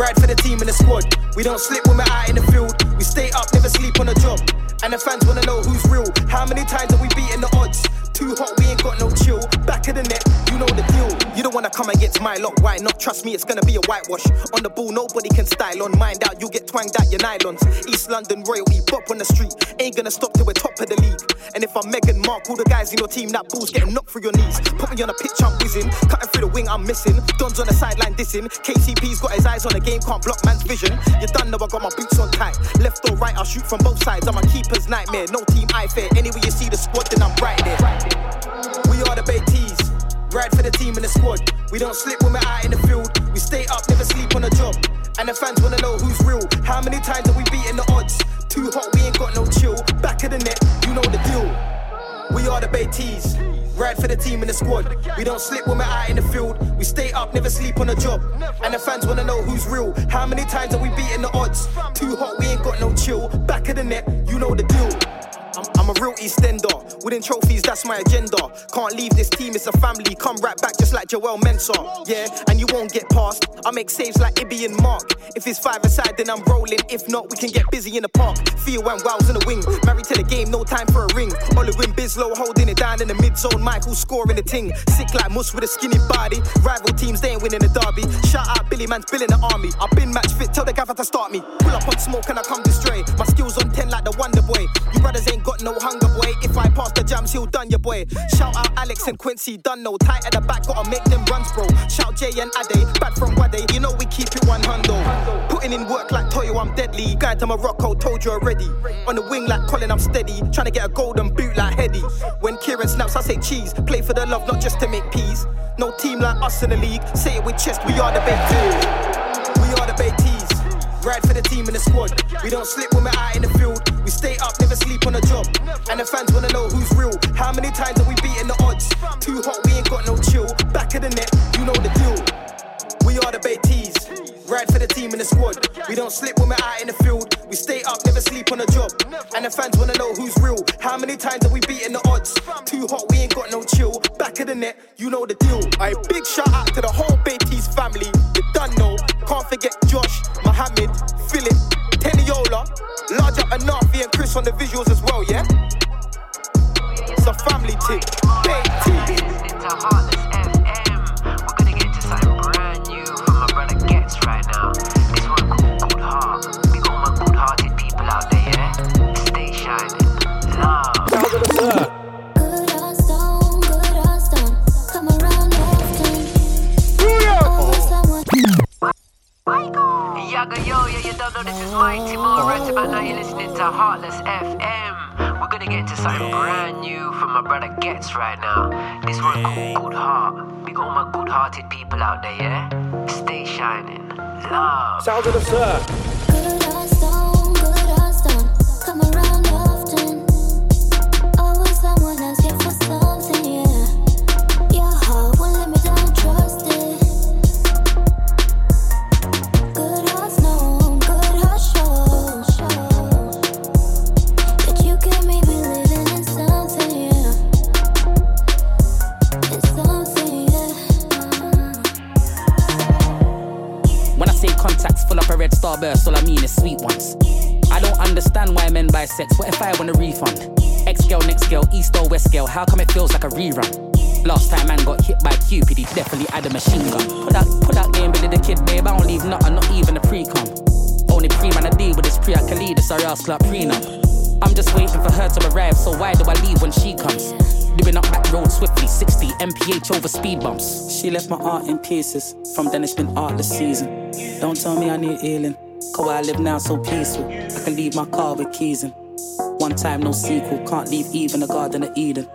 Ride for the team in the squad. We don't slip when we're out in the field. We stay up, never sleep on a job. And the fans wanna know who's real. How many times have we beaten the odds? Too hot, we ain't got no chill. Back of the net, you know the deal. You don't wanna come against my lot, why not? Trust me, it's gonna be a whitewash. On the ball, nobody can style on. Mind out, you'll get twanged out your nylons. East London royalty, bop on the street. Ain't gonna stop till we're top of the league. And if I'm Megan Mark, all the guys in your team, that ball's getting knocked through your knees. Put me on a pitch, I'm whizzing. Cutting through the wing, I'm missing. Don's on the sideline dissing. KCP's got his eyes on the game, can't block man's vision. You done know I got my boots on tight. Left or right, I'll shoot from both sides. I'm a keeper's nightmare. No team I fear. Anyway, you see the squad, then I'm right there. Ride for the team in the squad. We don't slip when we're out in the field. We stay up, never sleep on a job. And the fans wanna know who's real. How many times have we beaten the odds? Too hot, we ain't got no chill. Back of the net, you know the deal. We are the Beatties. Ride for the team in the squad. We don't slip when we're out in the field. We stay up, never sleep on a job. And the fans wanna know who's real. How many times have we beaten the odds? Too hot, we ain't got no chill. Back of the net, you know the deal. I'm, I'm, a real Eastender. Winning trophies, that's my agenda. Can't leave this team, it's a family. Come right back just like Joel Mensah. Yeah, and you won't get past. I make saves like Ibby and Mark. If it's five aside, then I'm rolling. If not, we can get busy in the park. Theo and Wows in the wing. Married to the game, no time for a ring. Oliver Bislow holding it down in the mid zone. Michael scoring the ting. Sick like Mus with a skinny body. Rival teams, they ain't winning the derby. Shout out Billy Man's billing the army. I've been match fit, tell the gaffer to start me. Pull up on smoke and I come to stray. My skills on 10 like the Wonder Boy. You brothers ain't got no hunger, boy. If I pass the jams, he'll done your boy. Shout out Alex and Quincy, done no tight at the back, gotta make them runs, bro. Shout Jay and Ade, bad from Wade. You know we keep it one hundo. Putting in work like Toyo, I'm deadly. Going to Morocco, told you already. On the wing like Colin, I'm steady. Trying to get a golden boot like Heady. When Kieran snaps, I say cheese. Play for the love, not just to make peace. No team like us in the league. Say it with chest, we are the big team. We are the big teams. Ride for the team in the squad. We don't slip when we're out in the field. We stay up, never sleep on a job. And the fans wanna know who's real. How many times have we beaten the odds? Too hot, we ain't got no chill. Back of the net, you know the deal. We are the Beatties. Ride for the team in the squad. We don't slip when we're out in the field. We stay up, never sleep on a job. And the fans wanna know who's real. How many times have we beaten the odds? Too hot, we ain't got no chill. Back of the net, you know the deal. A big shout out to the whole Beatties family. You done know. Can't forget Josh, Mohammed, Philip, Teniola, Large Up and Nafi and Chris on the visuals as well, yeah? It's a family team. Beatties. Into Heartless FM. We're gonna get to something brand new from my brother Gets right now. This one called Good Heart. We got my good hearted people out there, yeah? Stay shining. Love. Yaga yo, yeah, you don't know this is Mighty Mo right about now. You're listening to Heartless FM. We're gonna get into something brand new from my brother Gets right now. This one called Good Heart. We got all my good-hearted people out there, yeah? Stay shining. Love. Sounds of the sir. Contacts full up a red starburst, all I mean is sweet ones. I don't understand why men buy sex. What if I want a refund? X girl, next girl, east or west girl. How come it feels like a rerun? Last time man got hit by Cupid, he definitely had a machine gun. Put that, put that game, Billy the kid, babe. I don't leave nothing, not even a pre-com. Only pre-man I deal with is pre Khalid, it's a rascal slap prenup. I'm just waiting for her to arrive, so why do I leave when she comes? Doing up back road swiftly, 60 mph over speed bumps. She left my art in pieces. From then it's been artless season. Don't tell me I need healing. Cause I live now so peaceful. I can leave my car with keys in. One time no sequel. Can't leave even the Garden of Eden.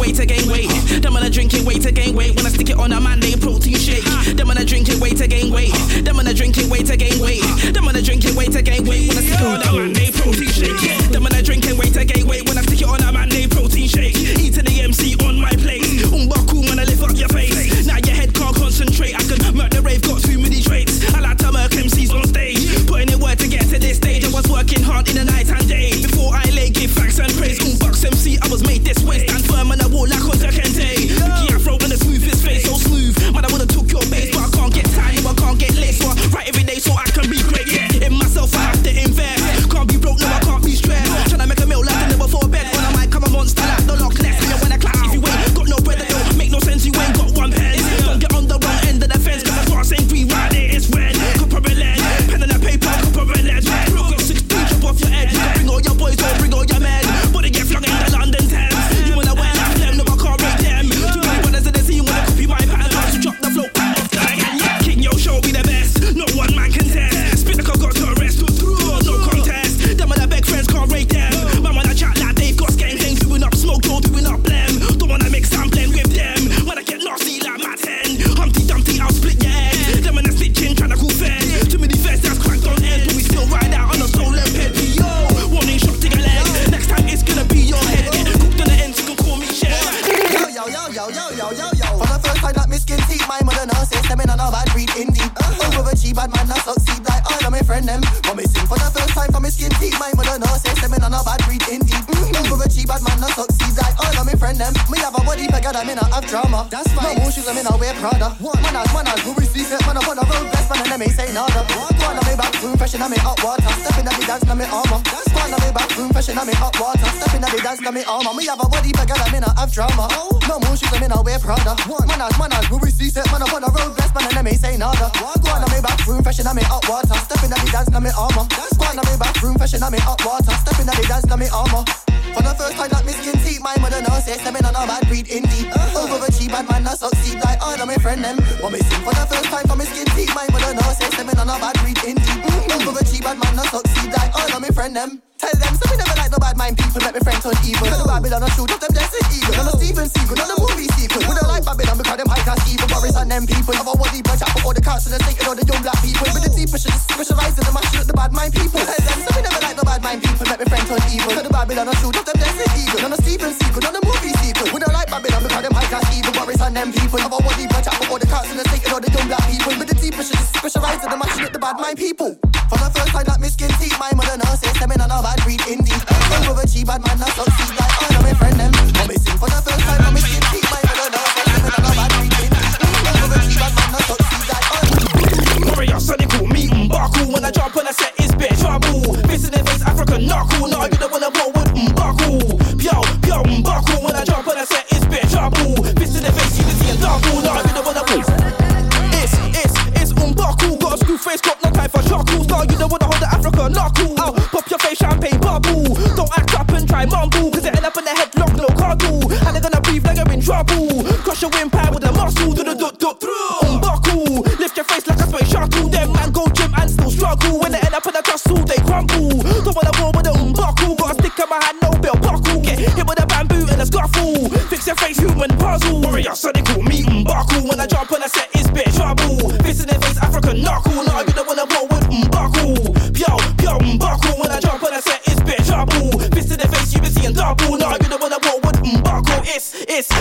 weight to gain weight. Don't wanna drink it, wait to gain weight. When I stick it on a man, try mumble, cause it end up in a headlock, no cuddle. And they gonna breathe like you're in trouble. Crush your windpipe with a muscle, do the duck duck through. Unbuckle, lift your face like a space shuttle. Them man go gym and still struggle. When they end up in a tussle, they crumble. Don't wanna war with a unbuckle. Got a stick in my hand, no belt buckle. Get hit with a bamboo and a scuffle. Fix your face, human puzzle. Warrior, so they call me unbuckle. When I jump on a set, it's bit trouble. Fist in the face, African knuckle. Not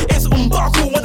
es un Baku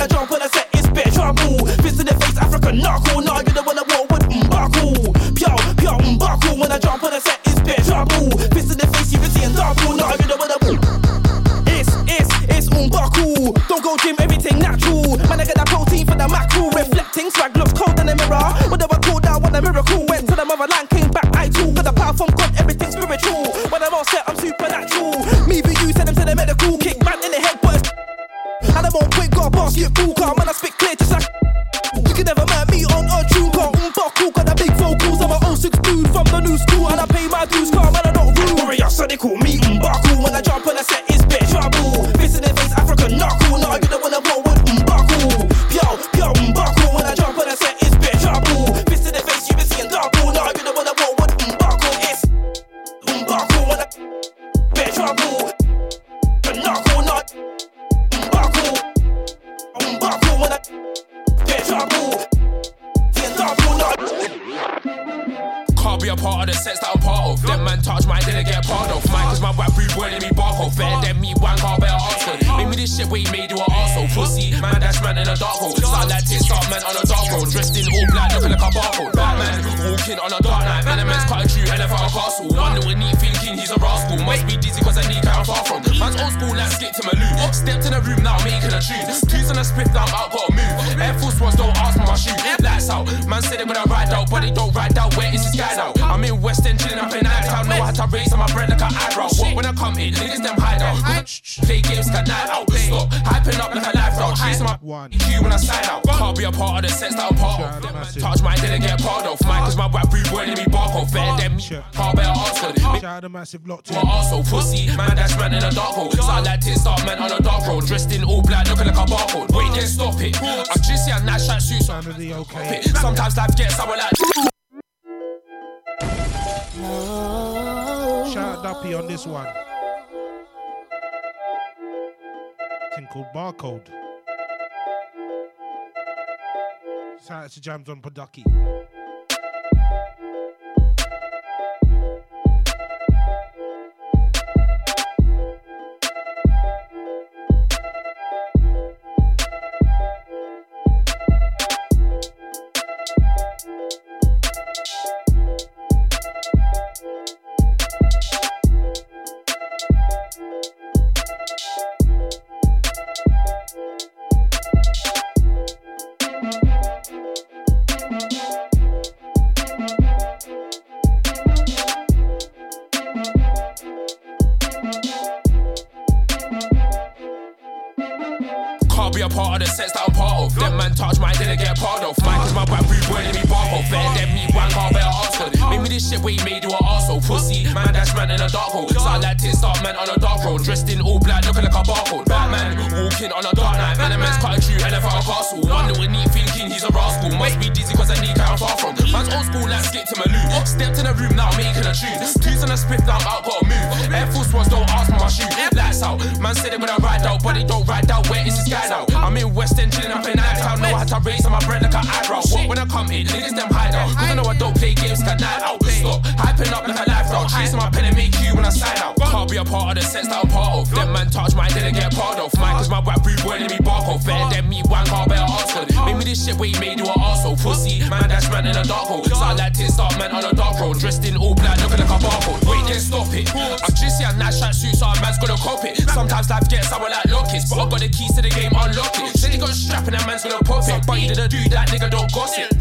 massive lot too. My arsehole, pussy, man that's man in a dark hole. Sound like tit start man on a dark road, dressed in all black, looking like a barcode. Wait, then stop it. I just see a nice shot suit. Family okay. Sometimes life gets someone like. Shout out Dappy on this one. Thing called barcode. Shout out to Jams on Padaki. this shit we made you are also pussy. Man, dash man in a dark hole. Start like tin star man on a dark road. Dressed in all black, looking like a barcode. Batman walking on a dark night. Man, a man's cut a tree, elephant a castle. One little neat thinking he's a rascal. Must be dizzy cause I need kind of far from. Man's old school like skip to my loot. Stepped in a room now, making a tune. Teeth on a spit now, I'm out, gotta move. Air Force Ones don't ask for my shoe. Lights out. Man said it when I ride out, but they don't ride out. Where is this guy now? I'm in West End chilling up in night town. Know how to raise on my bread like an eyebrow. Walk when I come in, niggas them hide out. Cause I know I don't play games, got night out. Stop hyping up like a lifestyle. Chasing my pen and make you when I sign out. I'll be a part of the sets that I'm part of. Them man touch mine, didn't get part of. Mine, cause my rap breed let me bark off. Better than me, one car better Oxford. Made me this shit where he made you an arsehole. Pussy, man, that's man in a dark hole. Start like tits start man on a dark road. Dressed in all black, looking like a barcode. Wait, then stop it. I'm just here, nice track suit, so a man's gonna cop it. Sometimes life gets sour like lockets, but I got the keys to the game, unlock it. Said he got strapping, that man's gonna pop it. But he didn't do that, nigga, don't gossip.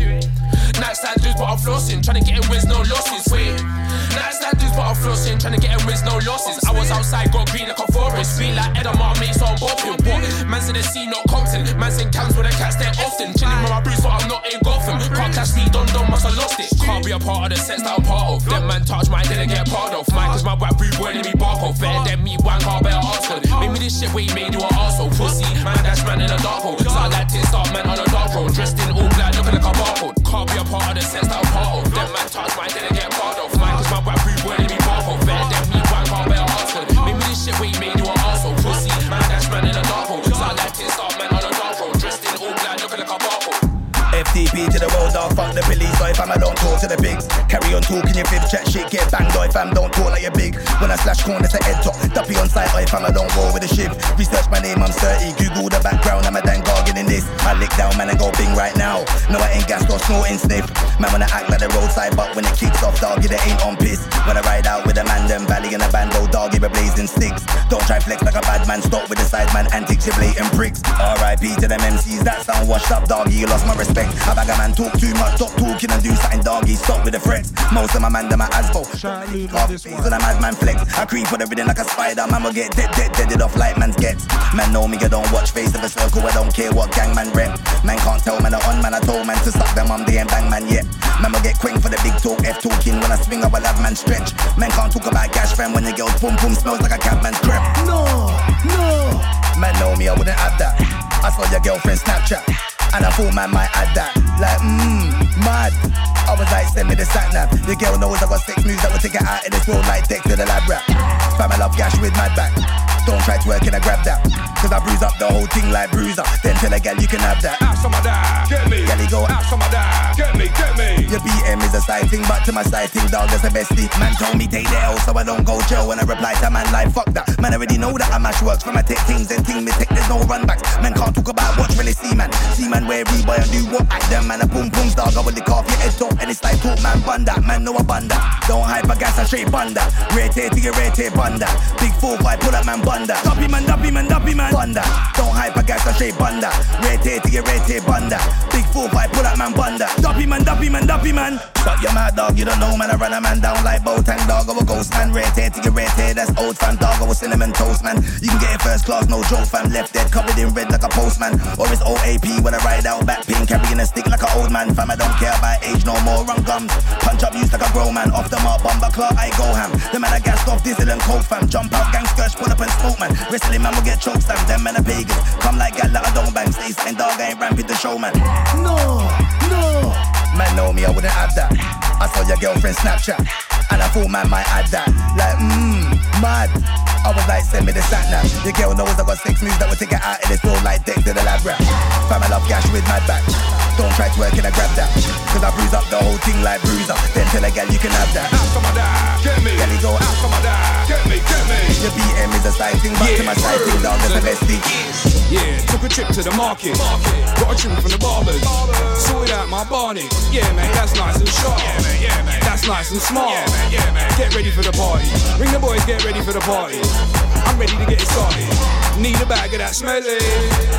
Nightstand dudes, but I'm flossing. Trying to get in wins, no losses. Wait. Nightstand dudes, but I'm flossing. Trying to get in wins, no losses. I was outside, got green like a forest. Feel like Edamar, mates on bopping. What? Man's in the sea, not Compton. Man's in camps where the cats there often. Chilling with my boots, but I'm not in Gotham. Can't catch me, Don Don must have lost it. Can't be a part of the sets that I'm part of. Them man touch mine, didn't get part of. Mine, cause my rap rude boy, let me bark off. Better than me, one car, better Oxford. Made me this shit where he made you an arsehole. Pussy, man, dash man in a dark hole. I like to start man on a dark road. Dressed in all black, looking like a barcode. Can't be a part of the sets that I'm part of. Them man touch mine, didn't get part of. FTP to the world, dog, fuck the police. Or if I'm alone, talk to the pigs. Carry on talking your fib, chat shit, get banged. Or if I'm don't talk like you're big. When I slash corners, a head top. Duppy on site, or if I'm alone, roll with a shiv. Research my name, I'm 30. Google the background, I'm a dang gargan in this. I lick down, man, and go bing right now. No, I ain't gassed or snorting sniff. Man, when I act like the roadside, but when it kicks off, doggy, they ain't on piss. When I ride out with a man, them valley and a bando, doggy, we're blazing sticks. Don't try flex like a bad man, stop with the side man, antics, you blatant pricks. RIP to them MCs, that sound washed up, doggy, you lost my respect. I a man talk too much, stop talking and do something, doggy, stop with the threats. Most of my man, them are asbo. Shout out Luna Off this face one. when a madman flex. I creep for the rhythm like a spider. Man will get dead, dead, dead, deaded off like man's gets. Man know me, I don't watch face of a circle. I don't care what gang man rep. Man can't tell man I on man. I told man to suck them. I'm the end bang man yet. Man will get queen for the big talk. F talking when I swing. I will have man stretch. Man can't talk about gash fam when the girls boom boom smells like a cabman's crep. No, no. Man know me, I wouldn't have that. I saw your girlfriend Snapchat. And I thought man might add that. Like, mmm, mad. I was like, send me the sat nav. The girl knows I got six moves that will take her out of this world like text to the lab rap. Fam, I love gash with mad back. Don't try to work and I grab that. Cause I bruise up the whole thing like bruiser. Then tell a gal you can have that. Out some of that, get me. Gally go Out some of that, get me, get me. your BM is a side thing, but to my side thing, dog, that's the bestie. Man told me take the L so I don't go jail when I reply to man like fuck that. Man already know that I mash works from my tech things and thing me take there's no run backs. Man can't talk about what's really see man. See man where we boy and do what I them man a boom boom dog. I will lick off your head top and it's like talk man bunda. Man know a bunda. Don't hype a gas and straight bunda. Rate to your rate bunda. Big four five pull up man bunda. Duppy man, duppy man, duppy man bunda. Don't hype a gas and straight bunda. Rate to your rate bunda. Big four five pull up man bunda. Duppy man, duppy man, duppy man. But you mad dog, you don't know man. I run a man down like Botang dog. I will ghost man. Rate to your rate that's old fam dog. I was cinnamon toast man. You can get it first class, no joke fam. Left dead covered in red like a postman. Or it's OAP when I ride out back pin carrying a stick like an old man. Fam, I don't care about age no more. Run gums. Punch up used like a grown man. Off the mark, bumper clock, I go ham. The man I gassed off diesel and coke fam. Jump out, gang skirts, pull up and smoke man. Wrestling man will get choked Sam. Them men are pagans. Come like gal that I don't bang. Stay saying dog, I ain't ramping the show man. No, no. Man know me, I wouldn't have that. I saw your girlfriend Snapchat. And I thought man might add that. Like, mmm, mad. I was like, send me the sat nav. Your girl knows I got six moves that will take her out of this world like deck to the lab rap. Fam, I love gash with my back. Don't try to work and I grab that. Cause I bruise up the whole thing like bruiser. Then tell a gal you can have that. Out some of that, get me. Gally go Out some of that, get me, Your BM is a side thing, but to my side thing, dog, that's the best thing. Yeah, took a trip to the market. Got a trim from the barbers. Sorted out my barney. Yeah, man, that's nice and sharp. Yeah, man, yeah, man. That's nice and smart. Yeah, man, yeah, man. Get ready for the party. Ring the boys, get ready for the party. I'm ready to get it started. Need a bag of that smelly.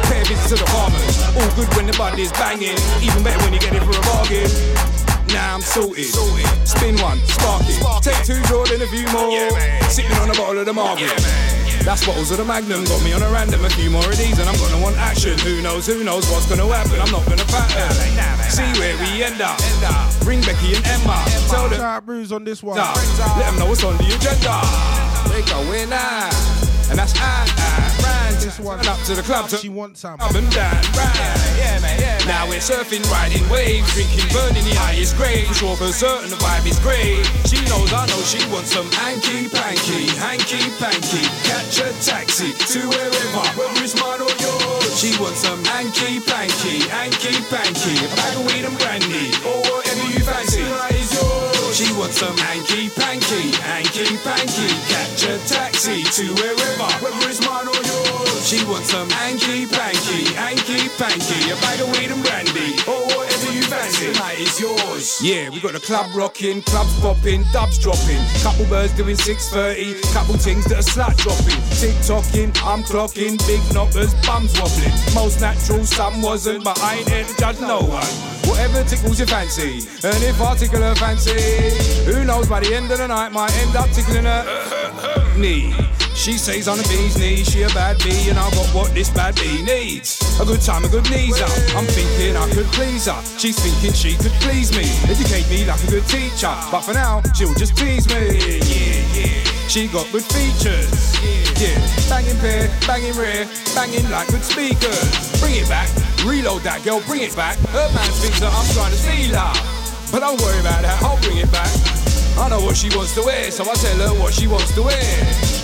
Pay a visit to the farmers. All good when the bud is banging. Even better when you get it for a bargain. Now I'm sorted. Spin one, spark it. Take two, draw, Jordan, a few more. Sitting on a bottle of the Marvin. That's bottles of the Magnum. Got me on a random, a few more of these, and I'm gonna want action. Who knows, who knows what's gonna happen? I'm not gonna pattern. See where we end up. Ring Becky and Emma. Tell them. Shout out Bruise on this one. Let them know what's on the agenda. They going now. And that's I, I, Rand. This one. Up to the club to She wants some. up and down, right. Yeah, man. Yeah. Now we're surfing, riding waves, drinking, burning the highest grade. Sure, for certain, the vibe is great. She knows, I know, she wants some hanky panky, hanky panky. Catch a taxi to wherever, whether it's mine or yours. She wants some hanky panky, hanky panky. A bag of weed and brandy, or whatever you fancy. Right is yours. She wants some hanky panky, hanky panky. Catch a taxi to wherever, whether it's mine or yours. She wants some hanky panky, hanky panky, a bag of weed and brandy, or whatever you fancy. Tonight is yours. Yeah, we got the club rocking, clubs popping, dubs dropping, couple birds doing 6:30, couple things that are slut dropping, tick tocking, I'm clocking, big knockers, bums wobbling. Most natural, some wasn't, but I ain't here to judge no one. Whatever tickles your fancy, and if I tickle her fancy, who knows by the end of the night might end up tickling her knee. She says on a bee's knee, she a bad bee, and I got what this bad bee needs. A good time, a good knees up. I'm thinking I could please her. She's thinking she could please me, educate me like a good teacher. But for now, she'll just tease me. Yeah, yeah. She got good features. Yeah, banging pair, banging rear, banging like good speakers. Bring it back, reload that girl, bring it back. Her man thinks that I'm trying to steal her. But don't worry about that, I'll bring it back. I know what she wants to wear, so I tell her what she wants to wear.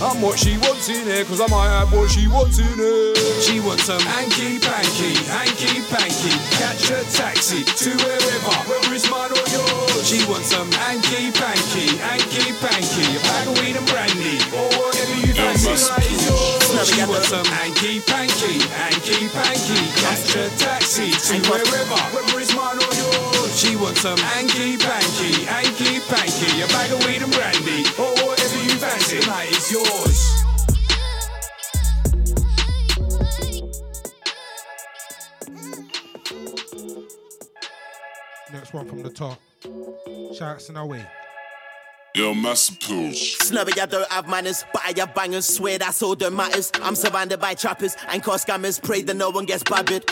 I'm what she wants in here, cause I might have what she wants in here. She wants some hanky panky, hanky panky. Catch a taxi to wherever, whether it's mine or yours. She wants some hanky panky, hanky panky. A bag of weed and brandy, or whatever you fancy. Tonight is yours. She wants some hanky panky, hanky panky. Catch a taxi to wherever, whether it's mine or yours. She wants some hanky panky, hanky panky. A bag of weed and brandy, or whatever you fancy. Tonight is yours. Next one from the top. Shouts in our way. Yo, Master Pools. Snubby, I don't have manners, but I have bangers. Swear that's all that matters. I'm surrounded by trappers and car scammers. Pray that no one gets babbered.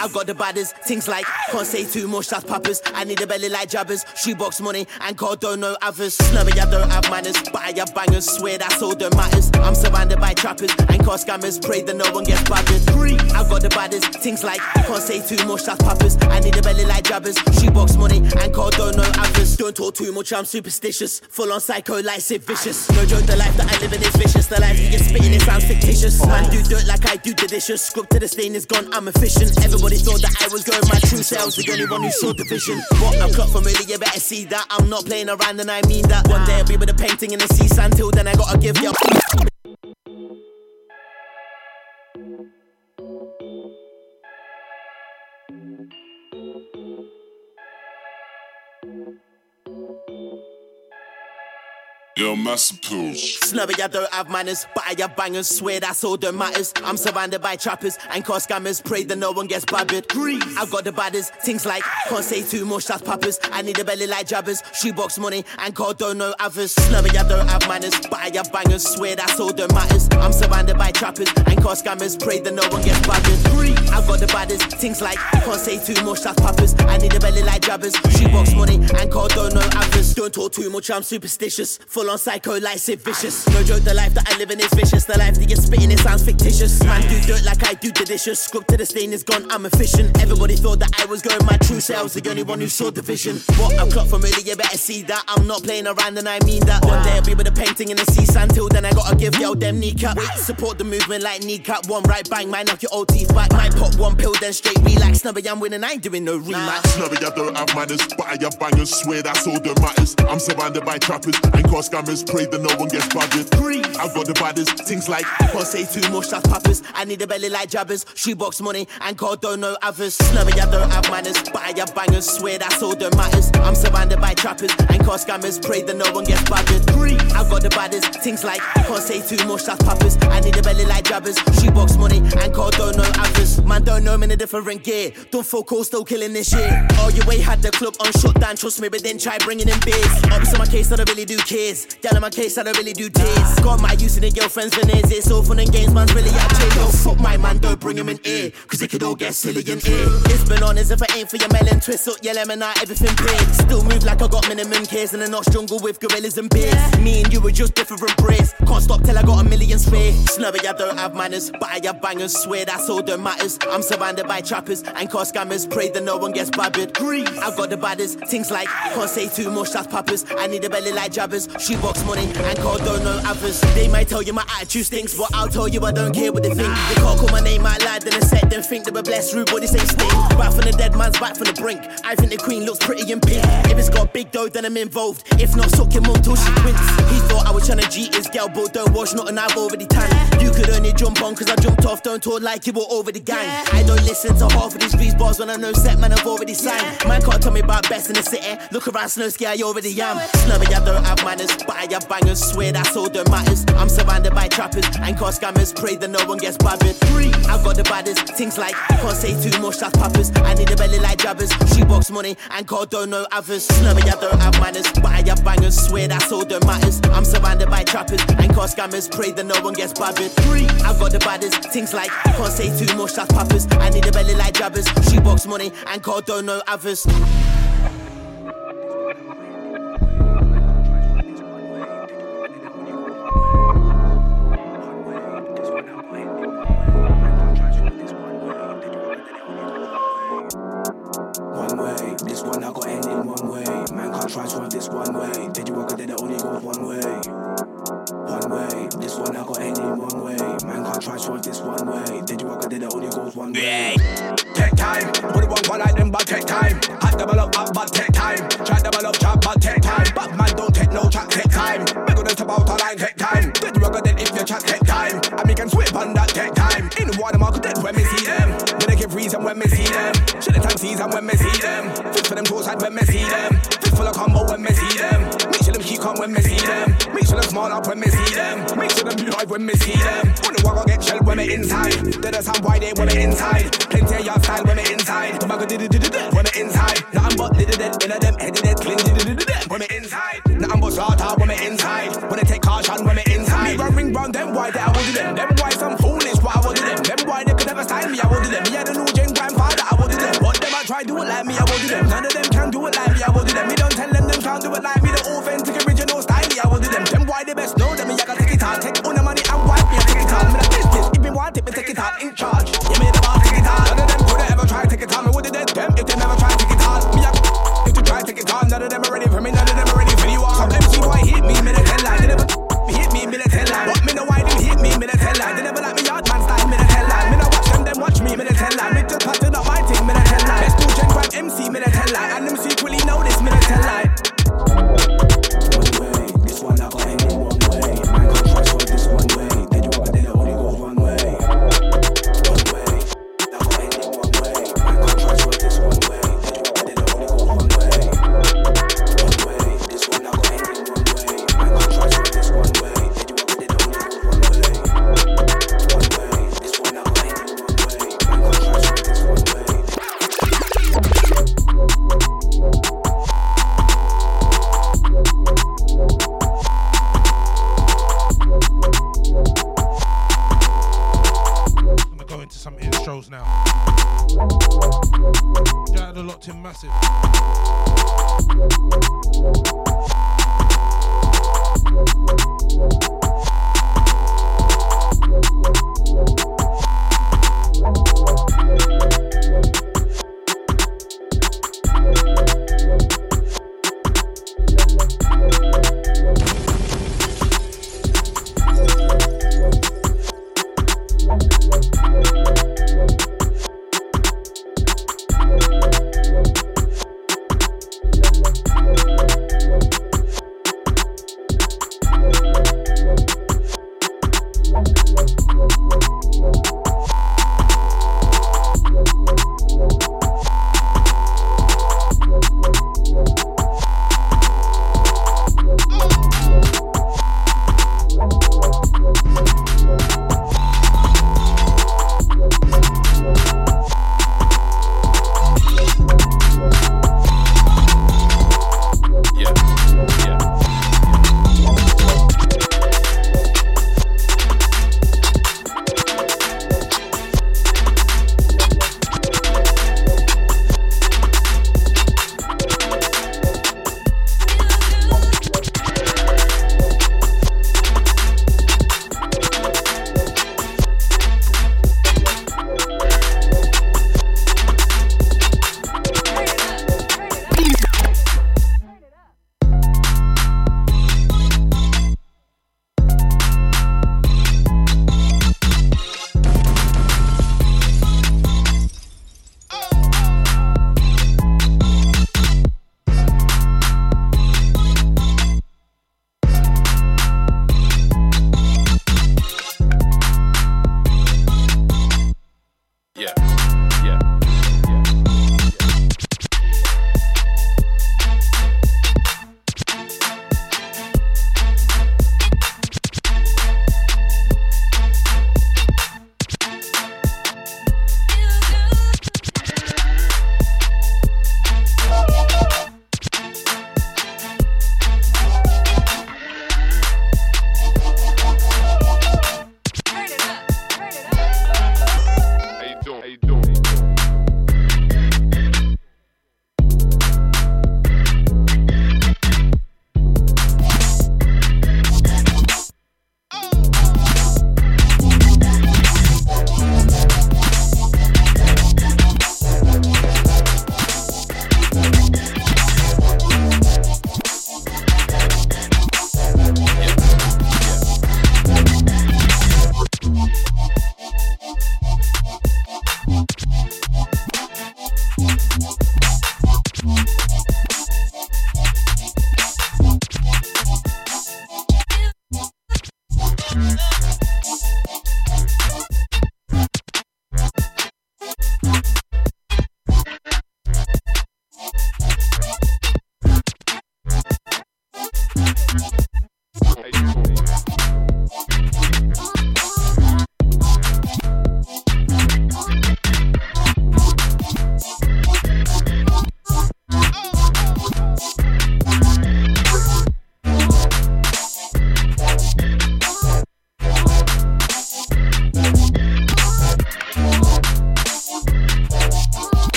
I've got the baddest things like can't say too much. That's poppers. I need a belly like jabbers. Shoebox money and God don't know others. Snubby, I don't have manners, but I have bangers. Swear that's all that matters. I'm surrounded by trappers and car scammers. Pray that no one gets babbered. I've got the baddest things like can't say too much. That's poppers. I need a belly like jabbers. Shoebox money and God don't know others. Don't talk too much. I'm superstitious. Full on psycho like Sid Vicious. No joke, the life that I live in is vicious. The life you get spitting, it sounds fictitious. Man, do dirt like I do the dishes. Script to the stain is gone, I'm efficient. Everybody thought that I was going my true selves. The only one who saw the vision. What I'm clocked from early, you better see that. I'm not playing around and I mean that. One day I'll be with a painting in the sea sand. Till then, I gotta give you. Yo, Master Pools. Snubby, I don't have manners, but I have bangers. Swear that's all that matters. I'm surrounded by trappers and car scammers. Pray that no one gets babbered. I've got the baddest things like can't say too much. That's poppers. I need a belly like jabbers. Shoebox money and God don't know others. Snubby, I don't have manners, but I have bangers. Swear that's all that matters. I'm surrounded by trappers and car scammers. Pray that no one gets babbered. I've got the baddest things like can't say too much. That's poppers. I need a belly like jabbers. Shoebox money and God don't know others. Don't talk too much. I'm superstitious. Full on psycho like Sid Vicious. No joke, the life that I live in is vicious. The life that you're spitting, it sounds fictitious. Man, do dirt like I do the dishes. To the stain is gone, I'm efficient. Everybody thought that I was going my true selves. The only one who saw the vision. What I'm clocked from early, you better see that. I'm not playing around and I mean that. One day I'll be with a painting in the sea. Till then, I gotta give yo them kneecap. Support the movement like kneecap. One right bang, might knock your old teeth back. Might pop one pill, then straight relax. Snubby, I'm winning, I ain't doing no rematch. Snubby, I don't have manners, but I have bangers. Swear that's all that matters. I'm surrounded by trappers and car scammers. Pray that no one gets babbered. I've got the baddest things like Can't say too much, that's poppers. I need a belly like jabbers. Shoebox money and God don't know others. Snubby, I don't have manners, but I have bangers. Swear that's all that matters. I'm surrounded by trappers and car scammers. Pray that no one gets babbered. I've got the baddest things like Can't say too much, that's poppers. I need a belly like jabbers. Shoebox money and God don't know others. Man don't know me in a different gear. Don't focus, still killing this shit. Oh, you way had the club on shutdown. Trust me, but then try bringing in beers. Ups in my case, I don't really do Down in my case, I don't really do tears. Got my use in the girlfriend's veneers. It's all fun and games, man's really out here. Yo, fuck my man, don't bring him in here. Cause it could all get silly in here. It's been on as if I ain't for your melon. Twist up your lemon, out everything paid. Still move like I got minimum cares in a notch jungle with gorillas and bears. Me and you were just different breeds. Can't stop till I got a million spare. Snubby, I don't have manners, but I have bangers. Swear that's all that matters. I'm surrounded by trappers and car scammers. Pray that no one gets babbered. I've got the baddest things like can't say too much. That's poppers. I need a belly like jabbers. She She box money and God don't know others. They might tell you my attitude stinks, but I'll tell you I don't care what they think. They can't call my name out loud, then I set them think they were blessed, rude, but this ain't sting. Back from the dead man's back from the brink. I think the queen looks pretty in pink. If it's got big dough, then I'm involved. If not, suck your mum till she ah. quints. He thought I was trying to cheat his girl, but don't wash nothing, I've already tan. You could only jump on cause I jumped off, don't talk like you were over the gang. I don't listen to half of these beats bars when I know set man I've already signed. Man can't tell me about best in the city. Look around snow ski, I already am. Snubby, I don't have manners, but I have bangers. Swear that's all that matters. I'm surrounded by trappers and car scammers. Pray that no one gets bothered. I've got the baddest things like can't say too much, that's pappers. I need a belly like jabbers. She box money and God don't know others. Snubby, I don't have manners, but I have bangers. Swear that's all that matters. I'm surrounded by trappers and car scammers. Pray that no one gets bothered. I've got the baddest things like can't say too much, that's pappers. I need a belly like jabbers. She box money and God don't know others. One way. Take time, put it one one like them, but take time. Hot double up, up, but take time. Try double up, chop, but take time. But man, don't take no chat, take time. Make gonna step out a line, take time. You work it, if you chat, take time. And me can sweep on that, take time. In the water market, then when me see them. Then I give reason when me see them. Shit the time season when me see them. Fit for them close side when me see them. Fit full of combo when me see them. Keep on when me see them. Make sure them small up when me see them. Make sure them live when me see them. When the walk get shell when me inside. Then there's some why they when me inside. Plenty of your style when me inside. Bag did it when me inside. Nothing but did it in a them headed it clean did it when me inside. Nothing but slaughter when me inside. When they take caution when me inside. Me ring round them why they I will do them. Them why some foolish what I will do them. Them why they could never style me I will do them. Me had a new gen grandfather I will do them. What them I try do it like me I will do them. None of them can do it like me I will do them. Me don't tell them them can't do it like out in charge.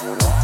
Your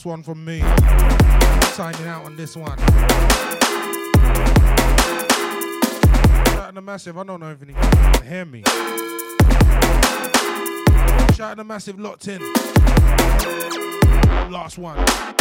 last one from me. Signing out on this one. Shout out to Massive. I don't know if you can hear me. Shout out to Massive locked in. Last one.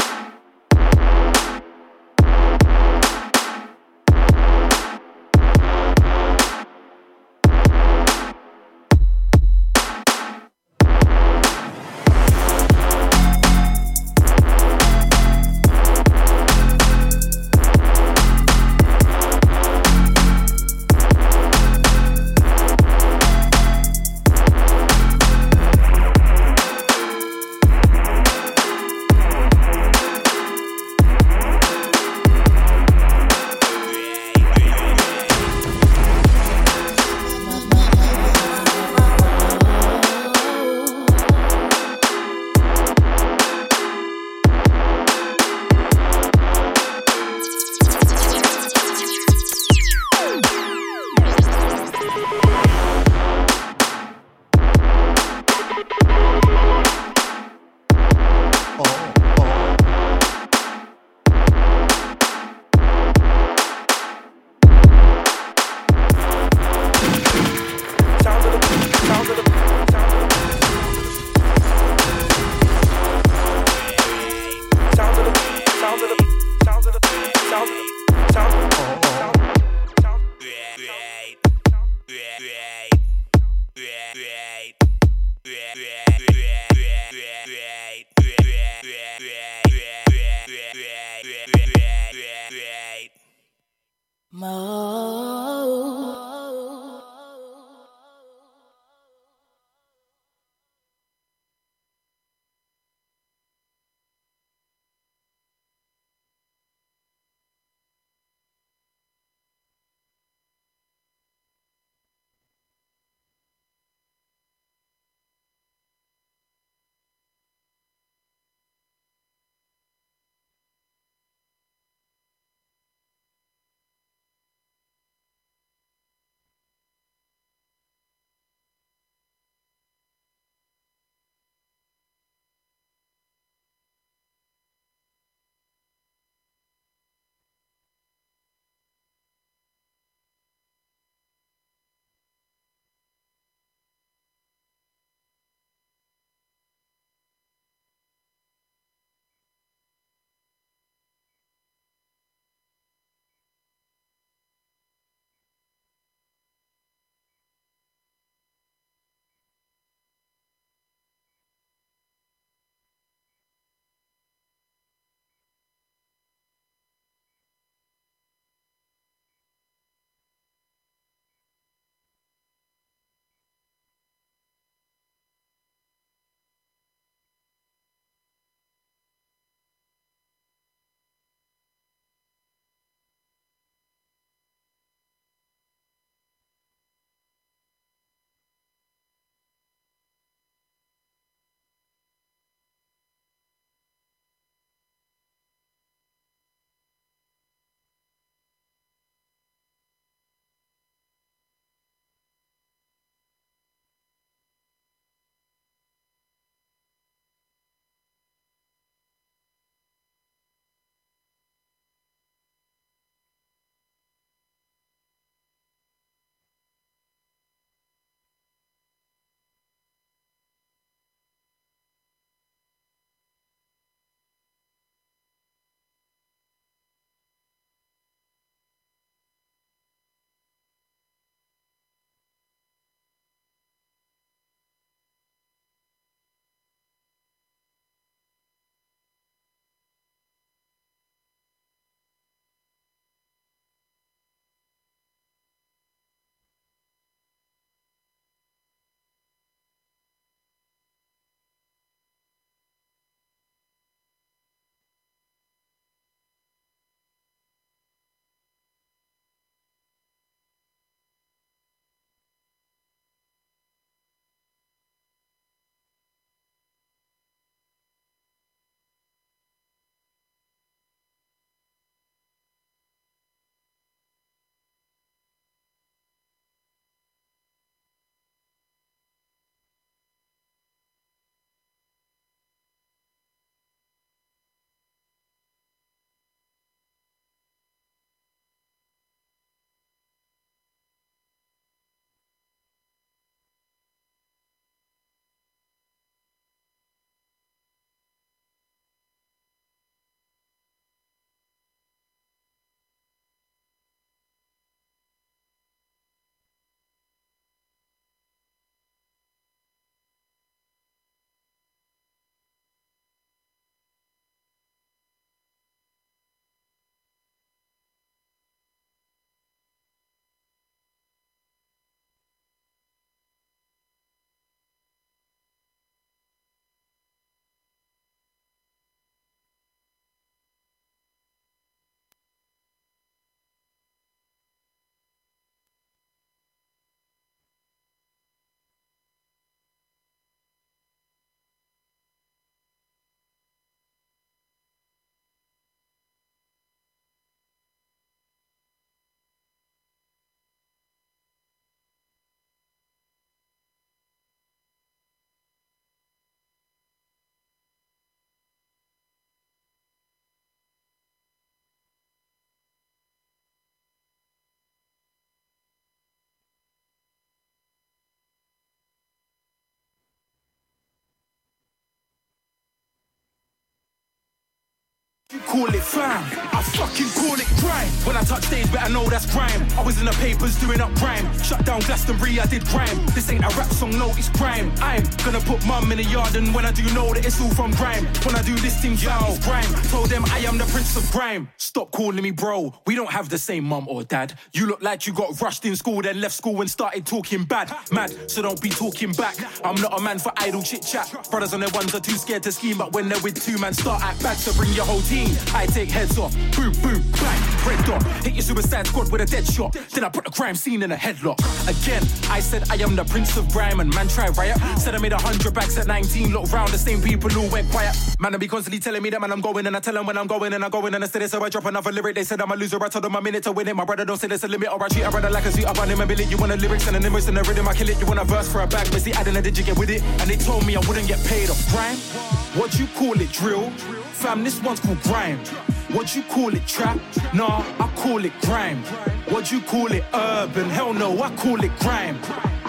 You call it fam, I fucking call it grime. When I touch stage, better know that's grime. I was in the papers doing up grime. Shut down Glastonbury, I did grime. This ain't a rap song, no, it's grime. I'm gonna put mum in the yard, and when I do know that it's all from grime. When I do this thing, yo, it's grime. Told them I am the prince of grime. Stop calling me bro, we don't have the same mum or dad. You look like you got rushed in school, then left school and started talking bad. Mad, so don't be talking back. I'm not a man for idle chit chat. Brothers on their ones are too scared to scheme, but when they're with two man, start act bad. So bring your whole team. I take heads off, boom, boom, bang, red dot. Hit your suicide squad with a dead shot. Then I put the crime scene in a headlock. Again, I said I am the prince of grime, and man try riot. Said I made a hundred bags at 19. Look round the same people who went quiet. Man, I be constantly telling me that man I'm going, and I tell them when I'm going, and I go in, and I say this, so I drop another lyric. They said I'm a loser. I told them a minute to win it. My brother don't say there's a limit, or I treat a brother like a sweet up on him and bill it. You want the lyrics and the lyrics and the rhythm, I kill it. You want a verse for a bag, but see, adding a did you get with it? And they told me I wouldn't get paid off grime. What you call it, drill? Fam, this one's called grime. What you call it, trap? Nah, I call it grime. What you call it, urban? Hell no, I call it grime.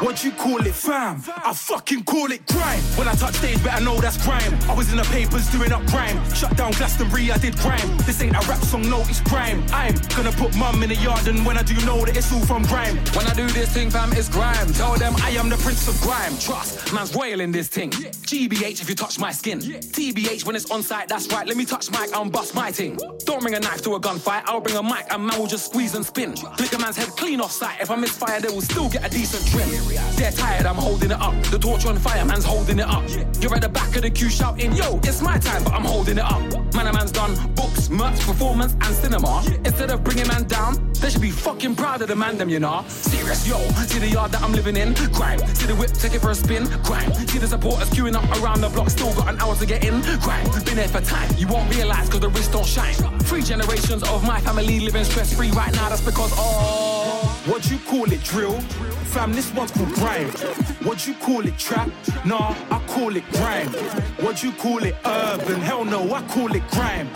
What you call it, fam? I fucking call it grime. When I touch stage, better know that's grime. I was in the papers doing up grime. Shut down Glastonbury, I did grime. This ain't a rap song, no, it's grime. I'm gonna put mum in the yard, and when I do know that it's all from grime. When I do this thing, fam, it's grime. Tell them I am the prince of grime. Trust, man's royal in this thing. GBH if you touch my skin. TBH when it's on site, that's right. Let me touch mic and bust my ting. Don't bring a knife to a gunfight, I'll bring a mic and man will just squeeze and spin. Flick a man's head clean off sight. If I misfire, they will still get a decent trim. They're tired, I'm holding it up. The torch on fire, man's holding it up. You're at the back of the queue shouting, yo, it's my time, but I'm holding it up. Man, a man's done books, merch, performance, and cinema. Instead of bringing man down, they should be fucking proud of the man, them, you know. Serious, yo, see the yard that I'm living in, grime. See the whip, take it for a spin, grime. See the supporters queuing up around the block, still got an hour to get in, grime. Been there for time, you won't realize cause the wrist don't shine. Three generations of my family living stress free right now, that's because, oh. What you call it, drill? Fam, this one's called grime. What you call it, trap? Nah, I call it grime. What you call it, urban? Hell no, I call it grime.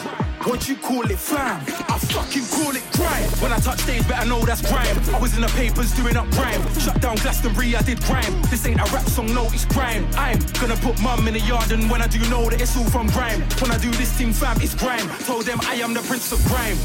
What you call it, fam? I fucking call it grime. When I touch stage, better know that's grime. I was in the papers doing up grime. Shut down Glastonbury, I did grime. This ain't a rap song, no, it's grime. I'm gonna put mum in the yard, and when I do know that it's all from grime. When I do this thing, fam, it's grime. Told them I am the prince of grime.